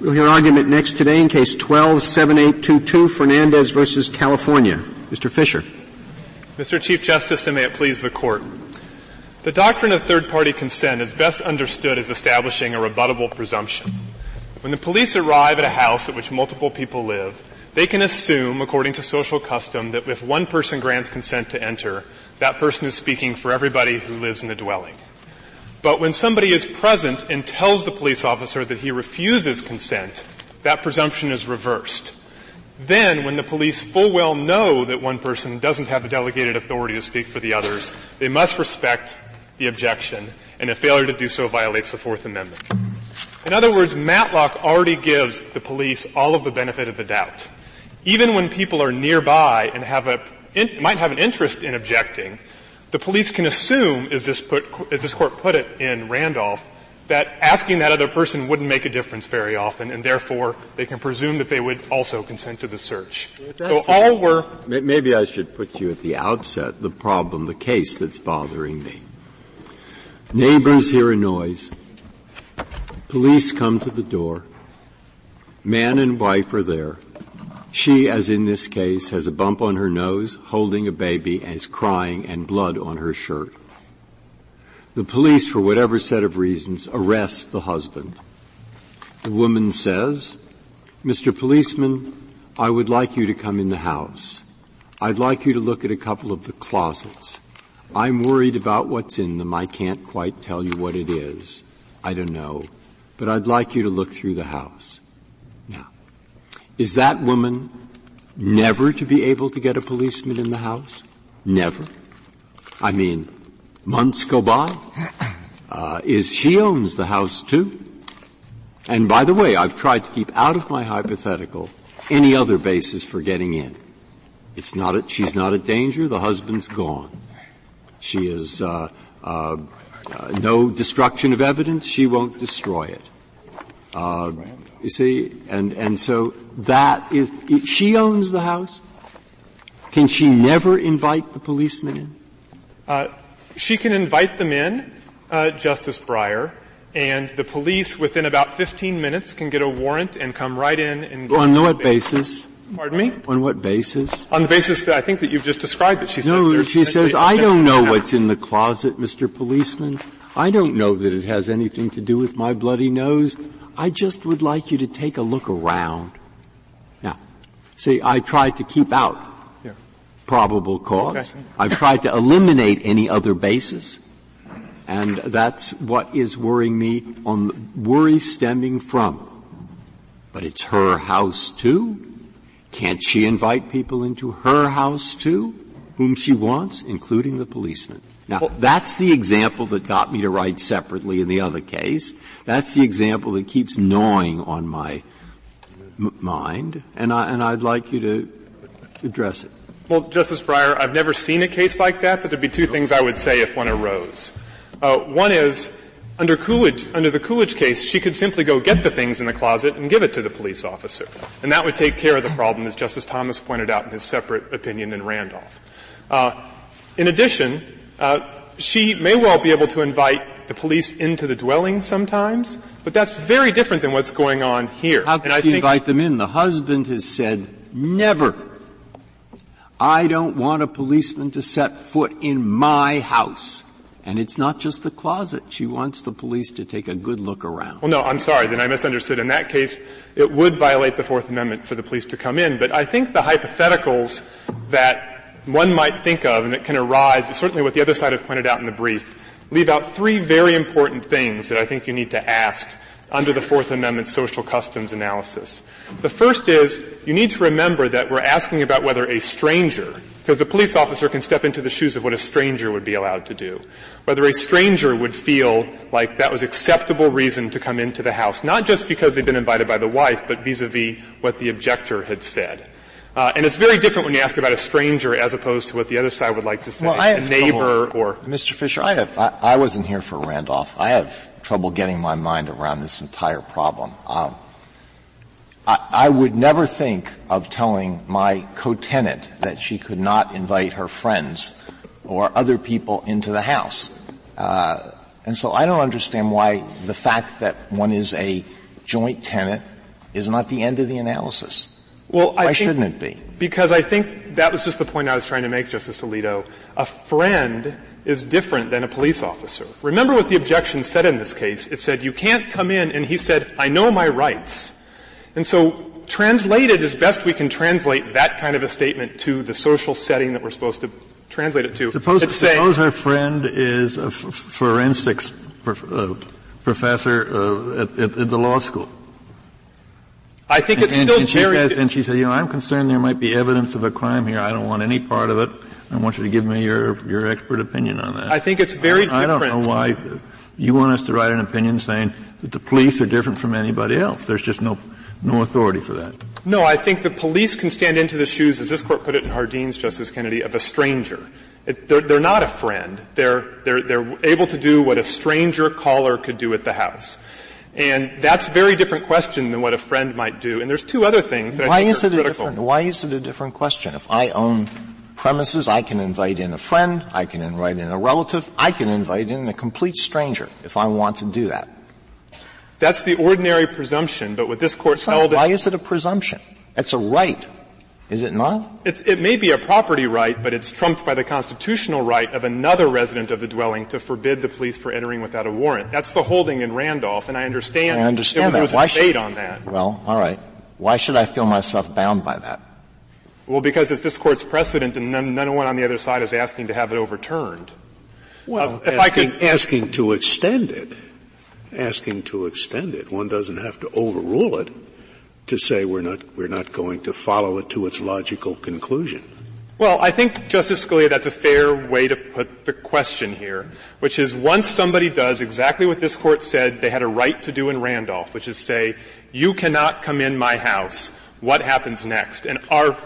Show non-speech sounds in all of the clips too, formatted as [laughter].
We'll hear argument next today in case 127822, Fernandez versus California. Mr. Fisher. Mr. Chief Justice, and may it please the Court. The doctrine of third-party consent is best understood as establishing a rebuttable presumption. When the police arrive at a house at which multiple people live, they can assume, according to social custom, that if one person grants consent to enter, that person is speaking for everybody who lives in the dwelling. But when somebody is present and tells the police officer that he refuses consent, that presumption is reversed. Then, when the police full well know that one person doesn't have the delegated authority to speak for the others, they must respect the objection, and a failure to do so violates the Fourth Amendment. In other words, Matlock already gives the police all of the benefit of the doubt. Even when people are nearby and have a, in, might have an interest in objecting, the police can assume, as this, put, as this court put it in Randolph, that asking that other person wouldn't make a difference very often, and therefore they can presume that they would also consent to the search. So all were. Maybe I should put you at the outset the problem, the case that's bothering me. Neighbors hear a noise. Police come to the door. Man and wife are there. She, as in this case, has a bump on her nose, holding a baby, and is crying, and blood on her shirt. The police, for whatever set of reasons, arrest the husband. The woman says, Mr. Policeman, I would like you to come in the house. I'd like you to look at a couple of the closets. I'm worried about what's in them. I can't quite tell you what it is. I don't know. But I'd like you to look through the house. Is that woman never to be able to get a policeman in the house? Never. I mean, months go by. Uh, is she owns the house too? And by the way, I've tried to keep out of my hypothetical any other basis for getting in. It's not a, she's not a danger. The husband's gone. She is uh, uh, uh no destruction of evidence. She won't destroy it. You see, and, and so that is, she owns the house. Can she never invite the policeman in? Uh, she can invite them in, uh, Justice Breyer, and the police within about 15 minutes can get a warrant and come right in and. On what basis? Pardon me? On what basis? On the basis that I think that you've just described that she No, she says, I don't know what's in the closet, Mr. Policeman. I don't know that it has anything to do with my bloody nose. I just would like you to take a look around. Now, see, I tried to keep out yeah. probable cause. Okay. I've tried to eliminate any other basis. And that's what is worrying me on worry stemming from. But it's her house too. Can't she invite people into her house too, whom she wants, including the policeman? Now, well, that's the example that got me to write separately in the other case. That's the example that keeps gnawing on my m- mind, and, I, and I'd like you to address it. Well, Justice Breyer, I've never seen a case like that, but there'd be two things I would say if one arose. Uh, one is, under Coolidge, under the Coolidge case, she could simply go get the things in the closet and give it to the police officer. And that would take care of the problem, as Justice Thomas pointed out in his separate opinion in Randolph. Uh, in addition, uh, she may well be able to invite the police into the dwelling sometimes, but that's very different than what's going on here. How can she invite them in? The husband has said, never. I don't want a policeman to set foot in my house. And it's not just the closet. She wants the police to take a good look around. Well, no, I'm sorry. Then I misunderstood. In that case, it would violate the Fourth Amendment for the police to come in. But I think the hypotheticals that one might think of and that can arise, certainly what the other side have pointed out in the brief, leave out three very important things that I think you need to ask under the Fourth Amendment social customs analysis. The first is you need to remember that we're asking about whether a stranger, because the police officer can step into the shoes of what a stranger would be allowed to do, whether a stranger would feel like that was acceptable reason to come into the house, not just because they'd been invited by the wife, but vis-a-vis what the objector had said. Uh, and it's very different when you ask about a stranger as opposed to what the other side would like to say, well, I a neighbor trouble. or. Mr. Fisher, I have, I, I, wasn't here for Randolph. I have trouble getting my mind around this entire problem. Um, I, I, would never think of telling my co-tenant that she could not invite her friends or other people into the house. Uh, and so I don't understand why the fact that one is a joint tenant is not the end of the analysis. Well, I Why think, shouldn't it be? Because I think that was just the point I was trying to make, Justice Alito. A friend is different than a police officer. Remember what the objection said in this case. It said, you can't come in, and he said, I know my rights. And so, translated as best we can translate that kind of a statement to the social setting that we're supposed to translate it to. Suppose, it's saying, suppose her friend is a f- forensics prof- uh, professor uh, at, at, at the law school. I think it's and, still and she very. says, and she said, you know, I'm concerned there might be evidence of a crime here. I don't want any part of it. I want you to give me your your expert opinion on that. I think it's very I don't know why you want us to write an opinion saying that the police are different from anybody else. There's just no no authority for that. No, I think the police can stand into the shoes, as this court put it in Jardines, Justice Kennedy, of a stranger. It, they're, they're not a friend. They're, they're, they're able to do what a stranger caller could do at the house. And that's a very different question than what a friend might do. And there's two other things that Why I think is are it a different, why is it a different question? If I own premises, I can invite in a friend, I can invite in a relative, I can invite in a complete stranger if I want to do that. That's the ordinary presumption, but what this court It's not- held, why is it a presumption? It's a right. Is it not? it's, it may be a property right, but it's trumped by the constitutional right of another resident of the dwelling to forbid the police for entering without a warrant. That's the holding in Randolph, and I understand, I understand there that. was a Why debate should, on that. Well, all right. Why should I feel myself bound by that? Well, because it's this court's precedent and none, none one on the other side is asking to have it overturned. Well, Uh, if I asking, could- asking to extend it, asking to extend it, one doesn't have to overrule it to say we're not, we're not going to follow it to its logical conclusion. Well, I think, Justice Scalia, that's a fair way to put the question here, which is once somebody does exactly what this court said they had a right to do in Randolph, which is say, you cannot come in my house, what happens next? And our,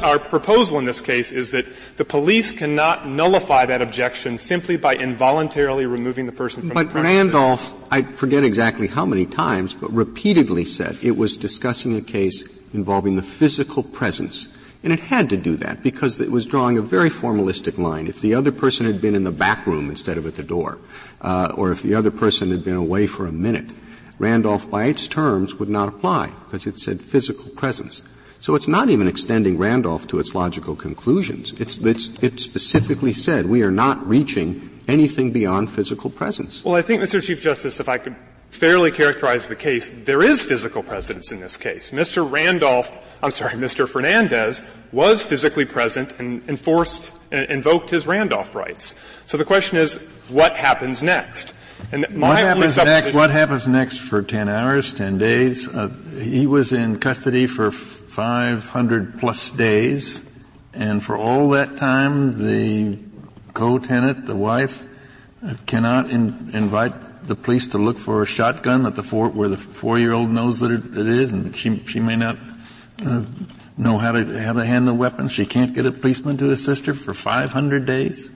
our proposal in this case is that the police cannot nullify that objection simply by involuntarily removing the person from But the But Randolph, I forget exactly how many times, but repeatedly said it was discussing a case involving the physical presence. And it had to do that because it was drawing a very formalistic line. If the other person had been in the back room instead of at the door, uh, or if the other person had been away for a minute, Randolph, by its terms, would not apply because it said physical presence. So it's not even extending Randolph to its logical conclusions. It's, it's, it specifically said we are not reaching anything beyond physical presence. Well, I think, Mr. Chief Justice, if I could fairly characterize the case, there is physical presence in this case. Mr. Randolph, I'm sorry, Mr. Fernandez was physically present and enforced, invoked his Randolph rights. So the question is, what happens next? And my What happens next? What happens next for ten hours, ten days? Uh, he was in custody for 500 plus days, and for all that time, the co-tenant, the wife, uh, cannot in, invite the police to look for a shotgun that the four, where the four-year-old knows that it, it is, and she she may not uh, know how to how to handle weapons. She can't get a policeman to assist her for 500 days.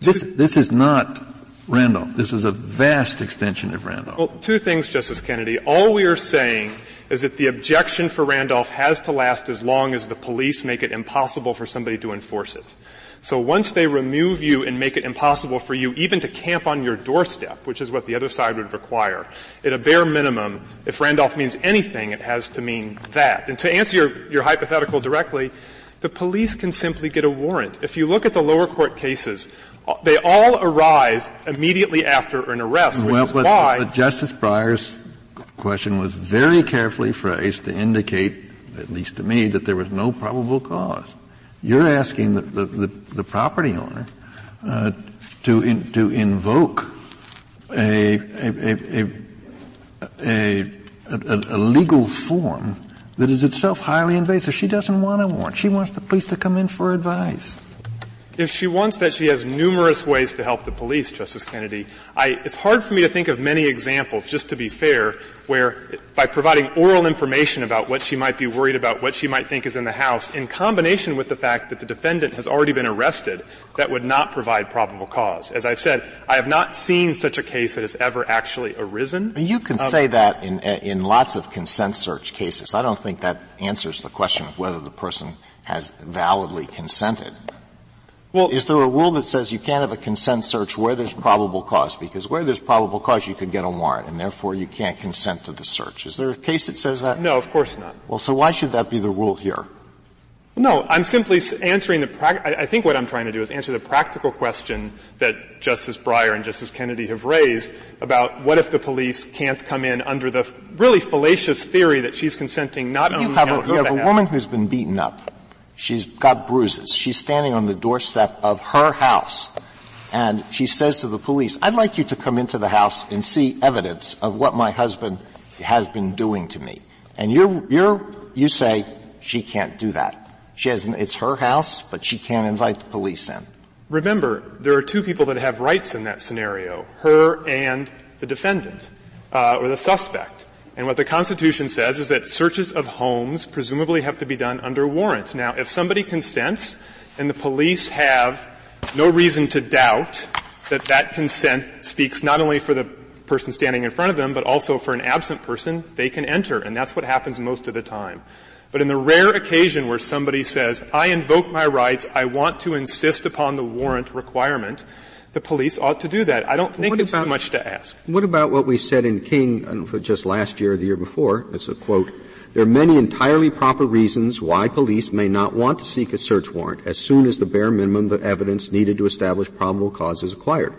This this is not Randolph. This is a vast extension of Randolph. Well, two things, Justice Kennedy. All we are saying is that the objection for Randolph has to last as long as the police make it impossible for somebody to enforce it. So once they remove you and make it impossible for you even to camp on your doorstep, which is what the other side would require, at a bare minimum, if Randolph means anything, it has to mean that. And to answer your, your hypothetical directly, the police can simply get a warrant. If you look at the lower court cases, they all arise immediately after an arrest, which well, is but, why but Justice Breyer's question was very carefully phrased to indicate, at least to me, that there was no probable cause. You're asking the, the, the, the property owner uh, to in, to invoke a a, a, a, a, a legal form that is itself highly invasive. She doesn't want a warrant. She wants the police to come in for advice. If she wants that, she has numerous ways to help the police, Justice Kennedy. I, it's hard for me to think of many examples, just to be fair, where by providing oral information about what she might be worried about, what she might think is in the house, in combination with the fact that the defendant has already been arrested, that would not provide probable cause. As I've said, I have not seen such a case that has ever actually arisen. You can say um, that in, in lots of consent search cases. I don't think that answers the question of whether the person has validly consented. Well, is there a rule that says you can't have a consent search where there's probable cause? Because where there's probable cause, you could get a warrant, and therefore you can't consent to the search. Is there a case that says that? No, of course not. Well, so why should that be the rule here? No, I'm simply answering the. Pra- I think what I'm trying to do is answer the practical question that Justice Breyer and Justice Kennedy have raised about what if the police can't come in under the really fallacious theory that she's consenting not you only have a, you have a woman who's been beaten up. She's got bruises. She's standing on the doorstep of her house. And she says to the police, I'd like you to come into the house and see evidence of what my husband has been doing to me. And you're, you're, you say, she can't do that. She has, it's her house, but she can't invite the police in. Remember, there are two people that have rights in that scenario, her and the defendant, uh, or the suspect. And what the Constitution says is that searches of homes presumably have to be done under warrant. Now, if somebody consents and the police have no reason to doubt that that consent speaks not only for the person standing in front of them, but also for an absent person, they can enter. And that's what happens most of the time. But in the rare occasion where somebody says, I invoke my rights, I want to insist upon the warrant requirement, the police ought to do that. I don't think what it's about, too much to ask. What about what we said in King uh, just last year or the year before? It's a quote. There are many entirely proper reasons why police may not want to seek a search warrant as soon as the bare minimum of evidence needed to establish probable cause is acquired.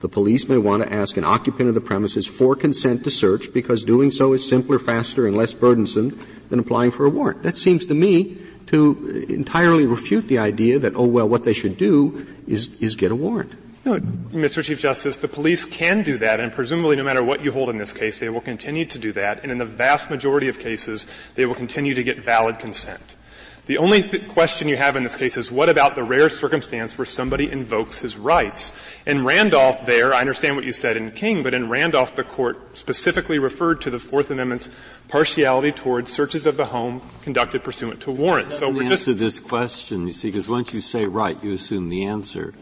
The police may want to ask an occupant of the premises for consent to search because doing so is simpler, faster, and less burdensome than applying for a warrant. That seems to me to entirely refute the idea that, oh well, what they should do is, is get a warrant. No, Mr. Chief Justice, the police can do that, and presumably no matter what you hold in this case, they will continue to do that, and in the vast majority of cases, they will continue to get valid consent. The only th- question you have in this case is what about the rare circumstance where somebody invokes his rights? In Randolph there, I understand what you said in King, but in Randolph the court specifically referred to the Fourth Amendment's partiality towards searches of the home conducted pursuant to warrant. So we're just answer this question, you see, because once you say right, you assume the answer.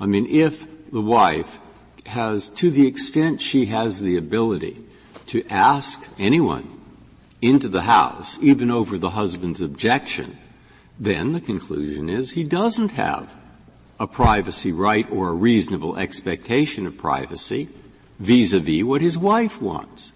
I mean, if the wife has, to the extent she has the ability to ask anyone into the house, even over the husband's objection, then the conclusion is he doesn't have a privacy right or a reasonable expectation of privacy vis-a-vis what his wife wants.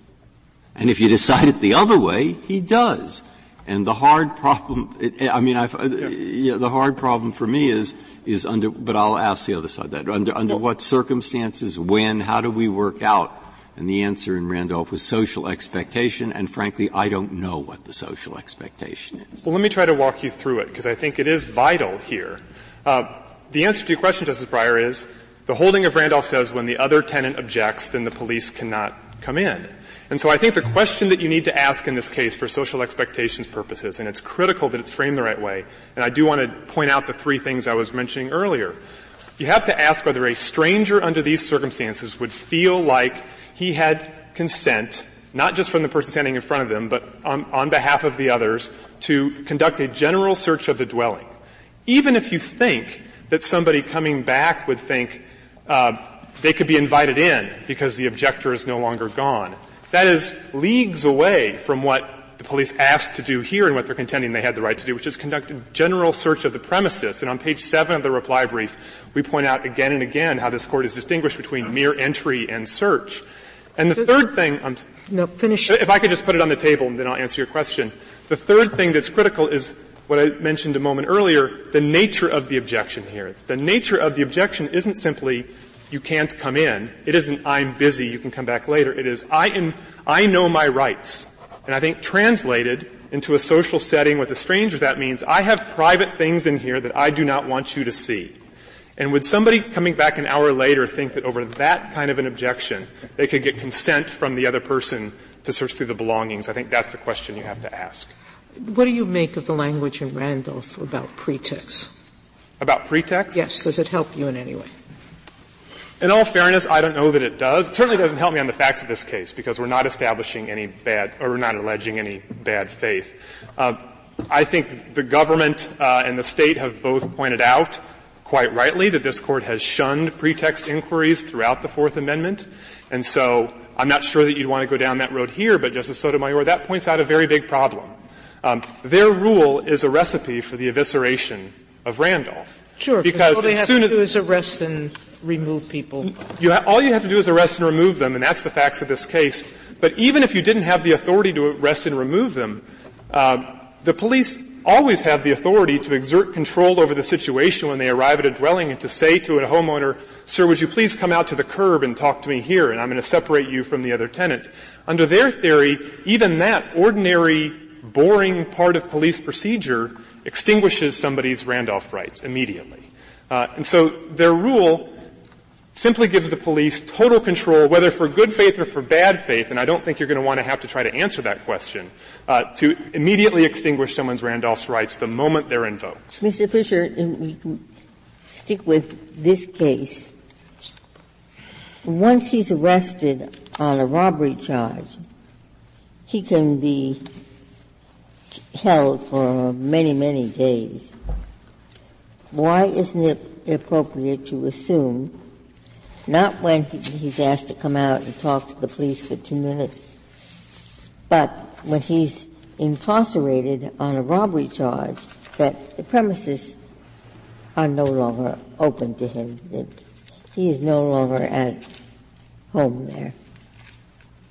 And if you decide it the other way, he does. And the hard problem, I mean, yeah, the hard problem for me is is under, but I'll ask the other side that. Under, under what circumstances, when, how do we work out? And the answer in Randolph was social expectation, and frankly, I don't know what the social expectation is. Well, let me try to walk you through it, because I think it is vital here. Uh, the answer to your question, Justice Breyer, is the holding of Randolph says when the other tenant objects, then the police cannot come in. And so I think the question that you need to ask in this case for social expectations purposes, and it's critical that it's framed the right way, and I do want to point out the three things I was mentioning earlier. You have to ask whether a stranger under these circumstances would feel like he had consent, not just from the person standing in front of them, but on, on behalf of the others, to conduct a general search of the dwelling. Even if you think that somebody coming back would think uh, they could be invited in because the objector is no longer gone. That is leagues away from what the police asked to do here and what they're contending they had the right to do, which is conduct a general search of the premises. And on page seven of the reply brief, we point out again and again how this court has distinguished between mere entry and search. And the third thing, I'm, no, finish. If I could just put it on the table and then I'll answer your question. The third thing that's critical is what I mentioned a moment earlier, the nature of the objection here. The nature of the objection isn't simply you can't come in. It isn't I'm busy, you can come back later. It is I am, I know my rights. And I think translated into a social setting with a stranger, that means I have private things in here that I do not want you to see. And would somebody coming back an hour later think that over that kind of an objection, they could get consent from the other person to search through the belongings? I think that's the question you have to ask. What do you make of the language in Randolph about pretext? About pretext? Yes. Does it help you in any way? In all fairness, I don't know that it does. It certainly doesn't help me on the facts of this case because we're not establishing any bad, or we're not alleging any bad faith. Uh, I think the government uh, and the state have both pointed out quite rightly that this court has shunned pretext inquiries throughout the Fourth Amendment, and so I'm not sure that you'd want to go down that road here, but Justice Sotomayor, that points out a very big problem. Um, their rule is a recipe for the evisceration of Randolph. Sure, because all they as have soon to as do is arrest and remove people. you ha- all you have to do is arrest and remove them, and that's the facts of this case. But even if you didn't have the authority to arrest and remove them, um, the police always have the authority to exert control over the situation when they arrive at a dwelling and to say to a homeowner, sir, would you please come out to the curb and talk to me here, and I'm going to separate you from the other tenant. Under their theory, even that ordinary, boring part of police procedure extinguishes somebody's Randolph rights immediately. Uh, and so their rule simply gives the police total control, whether for good faith or for bad faith, and I don't think you're going to want to have to try to answer that question, uh, to immediately extinguish someone's Randolph's rights the moment they're invoked. Mr. Fisher, we can stick with this case. Once he's arrested on a robbery charge, he can be held for many, many days. Why isn't it appropriate to assume, not when he's asked to come out and talk to the police for two minutes, but when he's incarcerated on a robbery charge, that the premises are no longer open to him, that he is no longer at home there?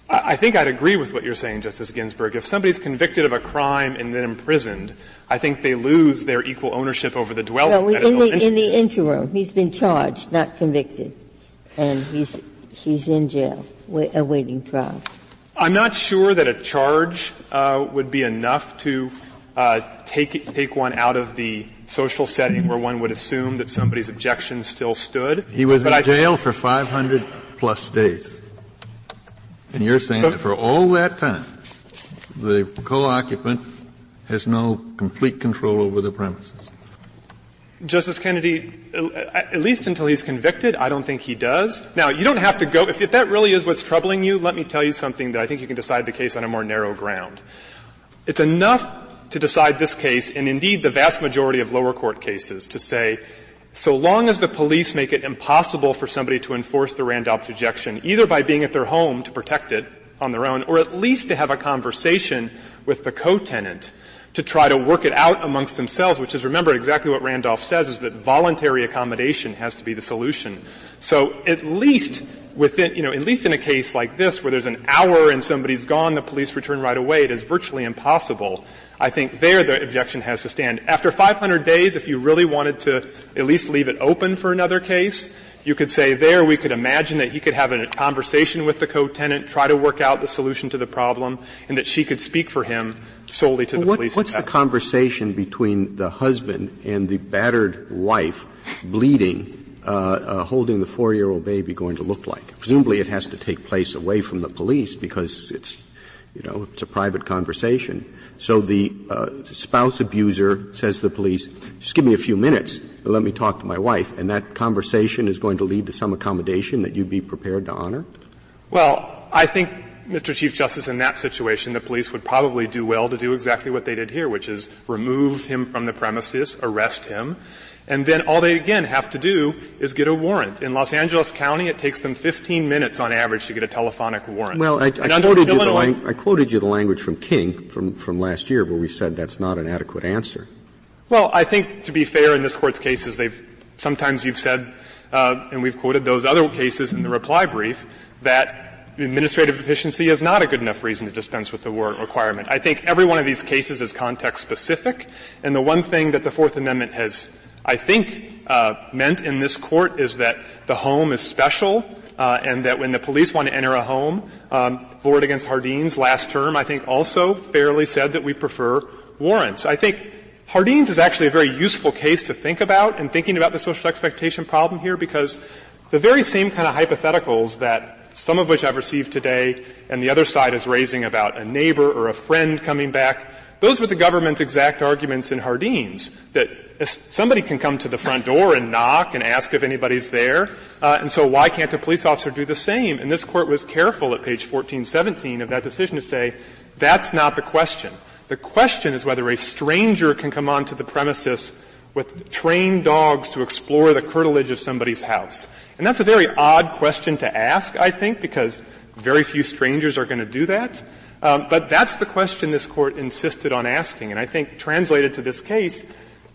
I think I'd agree with what you're saying, Justice Ginsburg. If somebody's convicted of a crime and then imprisoned, I think they lose their equal ownership over the dwelling. No, in the, in the interim, he's been charged, not convicted, and he's, he's in jail, wa- awaiting trial. I'm not sure that a charge uh, would be enough to uh, take take one out of the social setting where one would assume that somebody's objection still stood. He was but in I, jail for 500 plus days. And you're saying that for all that time, the co-occupant has no complete control over the premises. Justice Kennedy, at least until he's convicted, I don't think he does. Now, you don't have to go, if, if that really is what's troubling you, let me tell you something that I think you can decide the case on a more narrow ground. It's enough to decide this case, and indeed the vast majority of lower court cases, to say, so long as the police make it impossible for somebody to enforce the Randolph objection, either by being at their home to protect it on their own, or at least to have a conversation with the co-tenant, to try to work it out amongst themselves, which is remember exactly what Randolph says is that voluntary accommodation has to be the solution. So at least within, you know, at least in a case like this where there's an hour and somebody's gone, the police return right away, it is virtually impossible. I think there the objection has to stand. After 500 days, if you really wanted to at least leave it open for another case, you could say there we could imagine that he could have a conversation with the co-tenant, try to work out the solution to the problem, and that she could speak for him solely to the What- police. what's the conversation between the husband and the battered wife bleeding, uh, uh, holding the four-year-old baby going to look like? Presumably it has to take place away from the police because it's, you know, it's a private conversation. So the uh, spouse abuser says to the police, just give me a few minutes, and let me talk to my wife, and that conversation is going to lead to some accommodation that you'd be prepared to honor? Well, I think, Mr. Chief Justice, in that situation, the police would probably do well to do exactly what they did here, which is remove him from the premises, arrest him, and then all they again have to do is get a warrant. In Los Angeles County, it takes them 15 minutes on average to get a telephonic warrant. Well, I, I quoted you the lang- I quoted you the language from King from, from last year where we said that's not an adequate answer. Well, I think to be fair in this court's cases, they've sometimes you've said, uh, and we've quoted those other cases in the reply brief that administrative efficiency is not a good enough reason to dispense with the warrant requirement. I think every one of these cases is context specific, and the one thing that the Fourth Amendment has, I think, uh, meant in this court is that the home is special. Uh, and that when the police want to enter a home, um, against Jardines last term, I think also fairly said that we prefer warrants. I think Jardines is actually a very useful case to think about in thinking about the social expectation problem here because the very same kind of hypotheticals that some of which I've received today and the other side is raising about a neighbor or a friend coming back, those were the government's exact arguments in Jardines that somebody can come to the front door and knock and ask if anybody's there, uh, and so why can't a police officer do the same? And this court was careful at page 1417 of that decision to say that's not the question. The question is whether a stranger can come onto the premises with trained dogs to explore the curtilage of somebody's house. And that's a very odd question to ask, I think, because very few strangers are going to do that. Um, but that's the question this court insisted on asking. And I think translated to this case,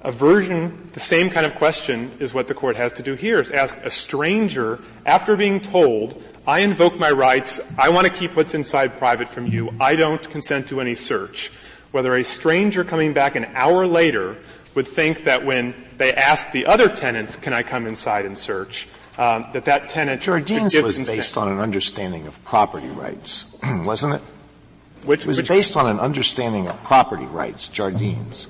A version, the same kind of question is what the court has to do here, is ask a stranger, after being told, I invoke my rights, I want to keep what's inside private from you, I don't consent to any search, whether a stranger coming back an hour later would think that when they ask the other tenant, can I come inside and search, um, that that tenant Jardines was consent. based on an understanding of property rights, [clears throat] wasn't it? Which It was which- based on an understanding of property rights, Jardines.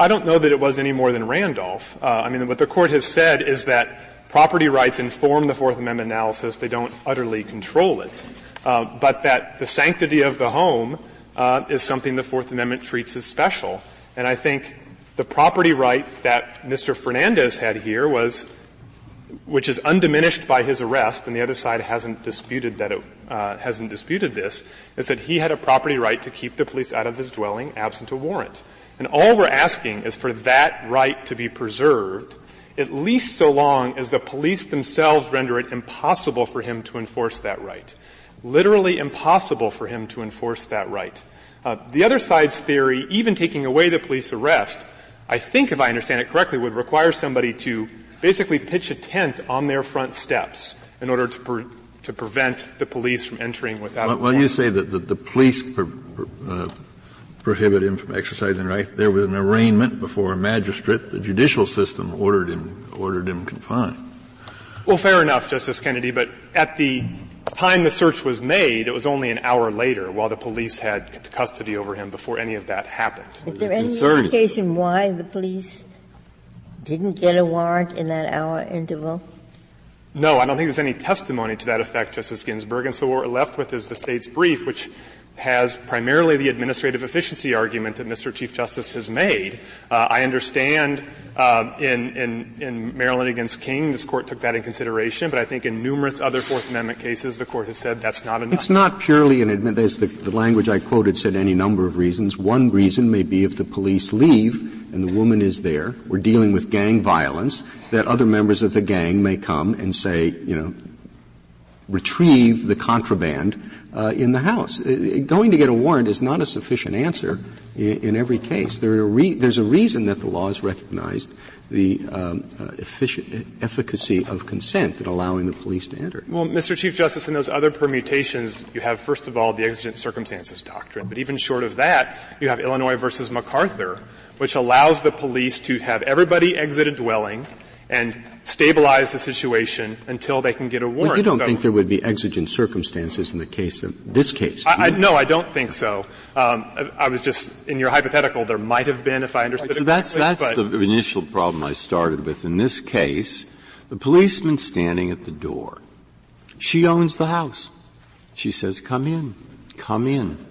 I don't know that it was any more than Randolph. Uh, I mean, what the court has said is that property rights inform the Fourth Amendment analysis; they don't utterly control it. Uh, but that the sanctity of the home uh, is something the Fourth Amendment treats as special. And I think the property right that Mr. Fernandez had here was which is undiminished by his arrest, and the other side hasn't disputed that it uh, hasn't disputed this, is that he had a property right to keep the police out of his dwelling absent a warrant. And all we're asking is for that right to be preserved, at least so long as the police themselves render it impossible for him to enforce that right. Literally impossible for him to enforce that right. Uh, the other side's theory, even taking away the police arrest, I think, if I understand it correctly, would require somebody to basically pitch a tent on their front steps in order to, pre- to prevent the police from entering without. Well, well you say that the, the police per, per, uh, prohibit him from exercising right. There was an arraignment before a magistrate. The judicial system ordered him ordered him confined. Well, fair enough, Justice Kennedy, but at the time the search was made, it was only an hour later while the police had custody over him before any of that happened. Is there any concern- indication why the police didn't get a warrant in that hour interval? No, I don't think there's any testimony to that effect, Justice Ginsburg, and so what we're left with is the state's brief, which has primarily the administrative efficiency argument that Mr. Chief Justice has made. Uh, I understand uh, in, in, in Maryland against King, this court took that in consideration, but I think in numerous other Fourth Amendment cases, the court has said that's not enough. It's not purely an admit, there's the, the language I quoted said any number of reasons. One reason may be if the police leave and the woman is there, we're dealing with gang violence, that other members of the gang may come and say, you know, retrieve the contraband uh, in the house. Uh, going to get a warrant is not a sufficient answer in, in every case. There re- there's a reason that the law has recognized the um, uh, efficacy of consent in allowing the police to enter. Well, Mr. Chief Justice, in those other permutations, you have, first of all, the exigent circumstances doctrine. But even short of that, you have Illinois versus McArthur, which allows the police to have everybody exit a dwelling and stabilize the situation until they can get a warrant. Well, you don't So- think there would be exigent circumstances in the case of this case? I, I, no, I don't think so. Um, I, I was just in your hypothetical. There might have been, if I understood So it that's, that's but the initial problem I started with. In this case, the policeman standing at the door. She owns the house. She says, come in, come in.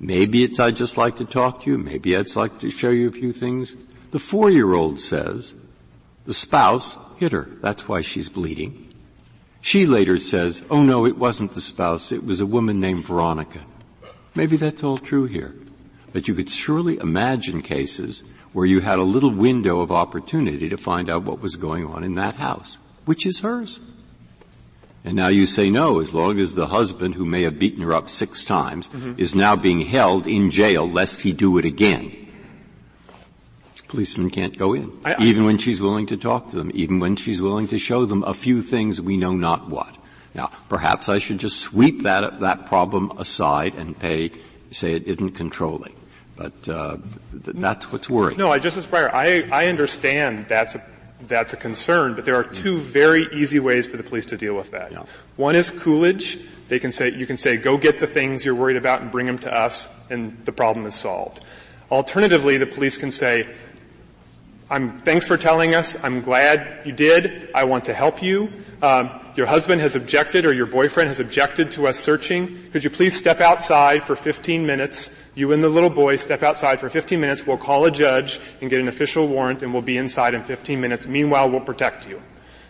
Maybe it's I'd just like to talk to you. Maybe I'd like to show you a few things. The four-year-old says, the spouse hit her. That's why she's bleeding. She later says, oh no, it wasn't the spouse. It was a woman named Veronica. Maybe that's all true here. But you could surely imagine cases where you had a little window of opportunity to find out what was going on in that house, which is hers. And now you say no, as long as the husband, who may have beaten her up six times, mm-hmm. is now being held in jail lest he do it again. Policeman can't go in, I- I- even when she's willing to talk to them, even when she's willing to show them a few things we know not what. Now, perhaps I should just sweep that, that problem aside and pay, say it isn't controlling. But, uh, th- that's what's worrying. No, I, Justice Breyer, I, I understand that's a, that's a concern, but there are two very easy ways for the police to deal with that. Yeah. One is Coolidge. They can say, you can say, go get the things you're worried about and bring them to us, and the problem is solved. Alternatively, the police can say, I'm, thanks for telling us. I'm glad you did. I want to help you. Um, your husband has objected or your boyfriend has objected to us searching. Could you please step outside for 15 minutes? You and the little boy step outside for 15 minutes. We'll call a judge and get an official warrant and we'll be inside in 15 minutes. Meanwhile, we'll protect you.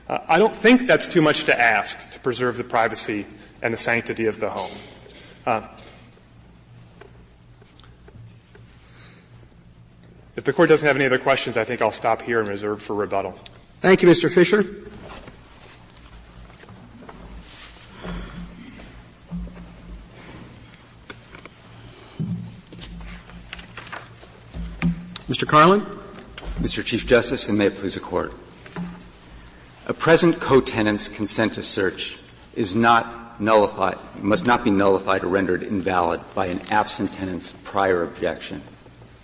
Uh, I don't think that's too much to ask to preserve the privacy and the sanctity of the home. Uh, if the court doesn't have any other questions, I think I'll stop here and reserve for rebuttal. Thank you, Mr. Fisher. Mr. Karlin? Mr. Chief Justice, and may it please the Court. A present co-tenant's consent to search is not nullified, must not be nullified or rendered invalid by an absent tenant's prior objection.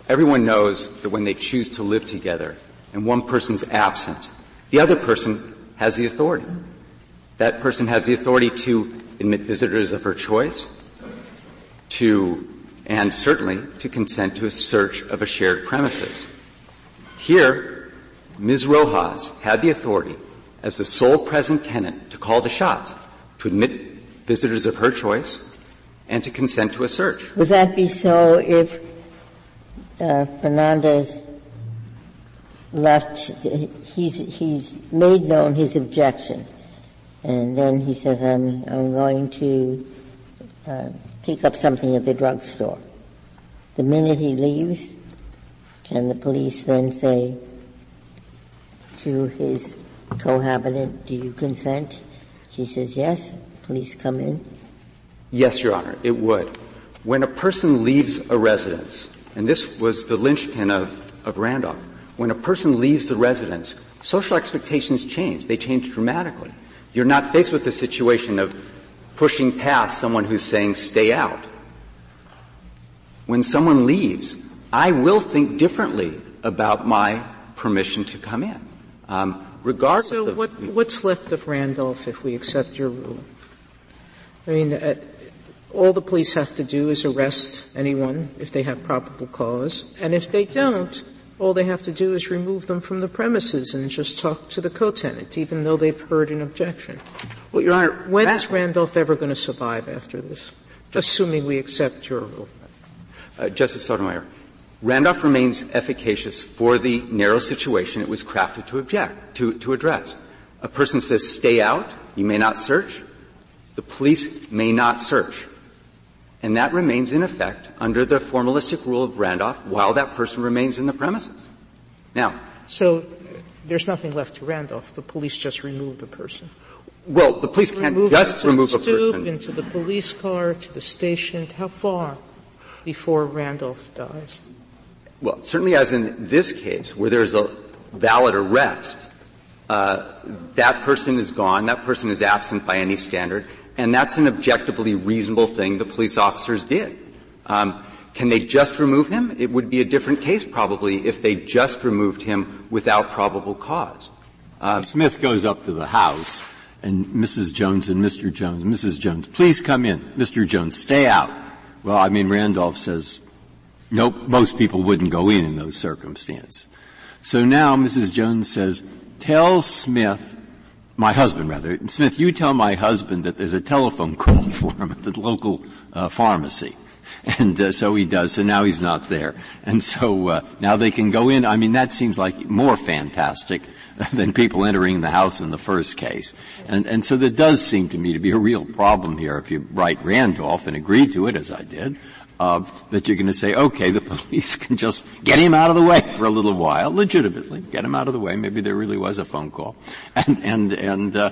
Everyone knows that when they choose to live together and one person's absent, the other person has the authority. That person has the authority to admit visitors of her choice, to, and certainly to consent to a search of a shared premises. Here, Ms. Rojas had the authority as the sole present tenant to call the shots, to admit visitors of her choice, and to consent to a search. Would that be so if uh, Fernandez left, he's, he's made known his objection, and then he says, I'm, I'm going to uh, pick up something at the drugstore. The minute he leaves, can the police then say to his cohabitant, do you consent? She says, yes. Police come in. Yes, Your Honor, it would. When a person leaves a residence, and this was the linchpin of, of Randolph, when a person leaves the residence, social expectations change. They change dramatically. You're not faced with the situation of pushing past someone who's saying stay out. When someone leaves, I will think differently about my permission to come in. Um, regardless so what, what's left of Randolph if we accept your rule? I mean, uh, all the police have to do is arrest anyone if they have probable cause, and if they don't, all they have to do is remove them from the premises and just talk to the co-tenant, even though they've heard an objection. Well, Your Honor, when is Randolph ever going to survive after this? Assuming we accept your rule. Uh, Justice Sotomayor, Randolph remains efficacious for the narrow situation it was crafted to object, to, to address. A person says, stay out, you may not search. The police may not search. And that remains in effect under the formalistic rule of Randolph while that person remains in the premises. Now. So, there's nothing left to Randolph. The police just removed the person. Well, the police can't remove just remove a person. Into the police car, to the station, how far before Randolph dies? Well, certainly as in this case, where there's a valid arrest, uh, that person is gone, that person is absent by any standard, and that's an objectively reasonable thing the police officers did. Um, can they just remove him? It would be a different case probably if they just removed him without probable cause. Um, Smith goes up to the house, and Mrs. Jones and Mr. Jones, Mrs. Jones, please come in. Mr. Jones, stay out. Well, I mean, Randolph says, Nope, most people wouldn't go in in those circumstances. So now Mrs. Jones says, tell Smith, my husband rather, Smith, you tell my husband that there's a telephone call [laughs] for him at the local uh, pharmacy. And uh, so he does. So now he's not there. And so uh, now they can go in. I mean, that seems like more fantastic [laughs] than people entering the house in the first case. And, and so there does seem to me to be a real problem here if you write Randolph and agree to it, as I did, that you're going to say, okay, the [laughs] police can just get him out of the way for a little while, legitimately, get him out of the way. Maybe there really was a phone call, [laughs] and and and uh,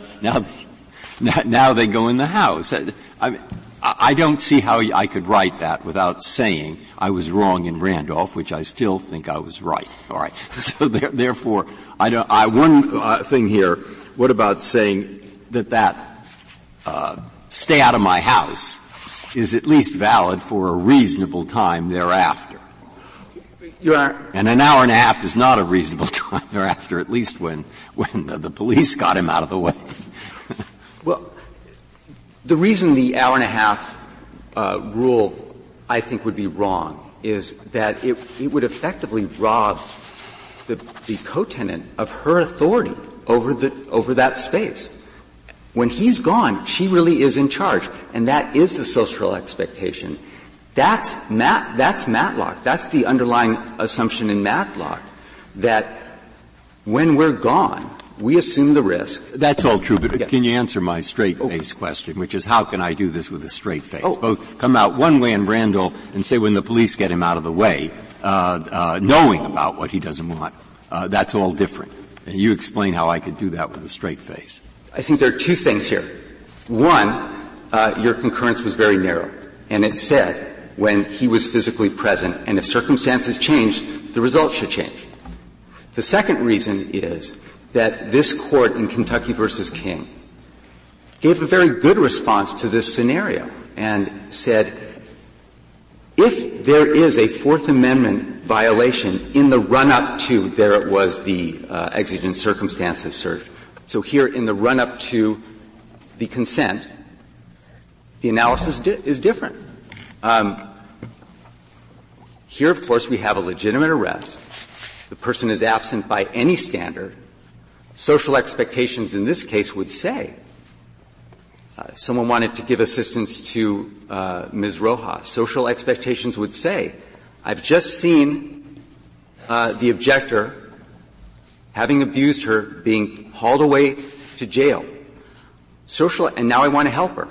now, now they go in the house. I, mean, I don't see how I could write that without saying I was wrong in Randolph, which I still think I was right. [laughs] All right. So there, therefore, I don't. I, one uh, thing here. What about saying that that uh, stay out of my house is at least valid for a reasonable time thereafter. And an hour and a half is not a reasonable [laughs] time thereafter, at least when, when the, the police got him out of the way. [laughs] well, the reason the hour and a half uh, rule, I think, would be wrong is that it, it would effectively rob the, the co-tenant of her authority over the, over that space. When he's gone, she really is in charge. And that is the social expectation. That's Mat, that's Matlock. That's the underlying assumption in Matlock. That when we're gone, we assume the risk. That's all true, but yeah. can you answer my straight face oh. question, which is how can I do this with a straight face? Oh. Both come out one way in Randolph and say when the police get him out of the way, uh, uh, knowing about what he doesn't want. Uh, that's all different. And you explain how I could do that with a straight face. I think there are two things here. One, uh, your concurrence was very narrow, and it said when he was physically present, and if circumstances change, the result should change. The second reason is that this court in Kentucky versus King gave a very good response to this scenario and said, if there is a Fourth Amendment violation in the run-up to, there it was, the uh, exigent circumstances search. So here, in the run-up to the consent, the analysis di- is different. Um, here, of course, we have a legitimate arrest. The person is absent by any standard. Social expectations in this case would say uh, someone wanted to give assistance to uh, Ms. Rojas. Social expectations would say, I've just seen uh, the objector, having abused her, being hauled away to jail. Social, and now I want to help her.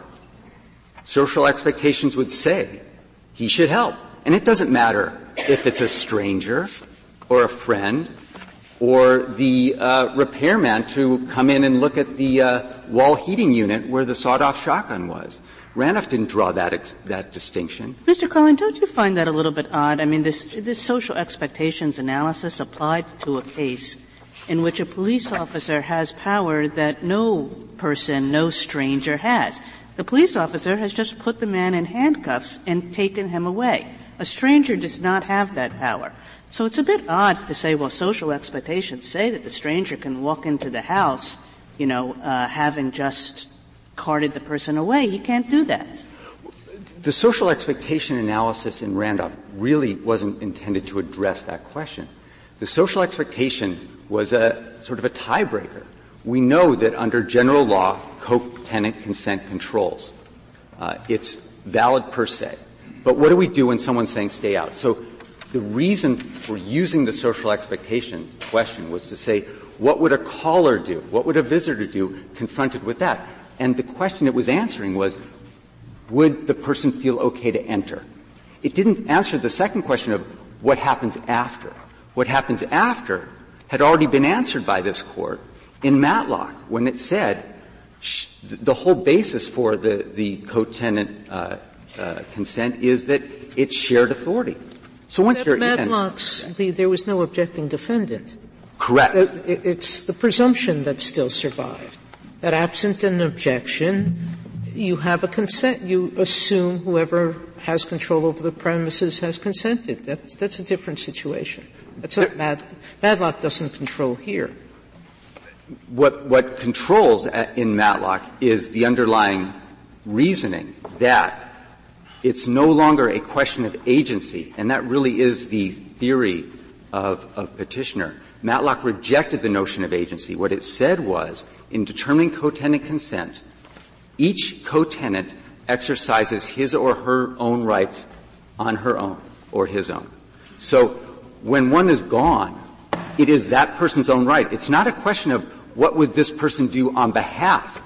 Social expectations would say he should help. And it doesn't matter if it's a stranger or a friend or the uh, repairman to come in and look at the uh, wall heating unit where the sawed-off shotgun was. Randolph didn't draw that ex- that distinction. Mr. Karlin, don't you find that a little bit odd? I mean, this this social expectations analysis applied to a case in which a police officer has power that no person, no stranger has. The police officer has just put the man in handcuffs and taken him away. A stranger does not have that power. So it's a bit odd to say, well, social expectations say that the stranger can walk into the house, you know, uh, having just carted the person away. He can't do that. The social expectation analysis in Randolph really wasn't intended to address that question. The social expectation was a sort of a tiebreaker. We know that under general law, co-tenant consent controls. Uh, it's valid per se. But what do we do when someone's saying stay out? So the reason for using the social expectation question was to say, what would a caller do? What would a visitor do confronted with that? And the question it was answering was, would the person feel okay to enter? It didn't answer the second question of what happens after. What happens after had already been answered by this court in Matlock when it said sh- the whole basis for the, the co-tenant uh, uh, consent is that it's shared authority. So once that you're Matlock's, in, the, there was no objecting defendant. Correct. It's the presumption that still survived. That absent an objection, you have a consent. You assume whoever has control over the premises has consented. That's, that's a different situation. That's Matlock doesn't control here. What, what controls uh, in Matlock is the underlying reasoning that it's no longer a question of agency, and that really is the theory of, of petitioner. Matlock rejected the notion of agency. What it said was, in determining co-tenant consent, each co-tenant exercises his or her own rights on her own or his own. So when one is gone, it is that person's own right. It's not a question of what would this person do on behalf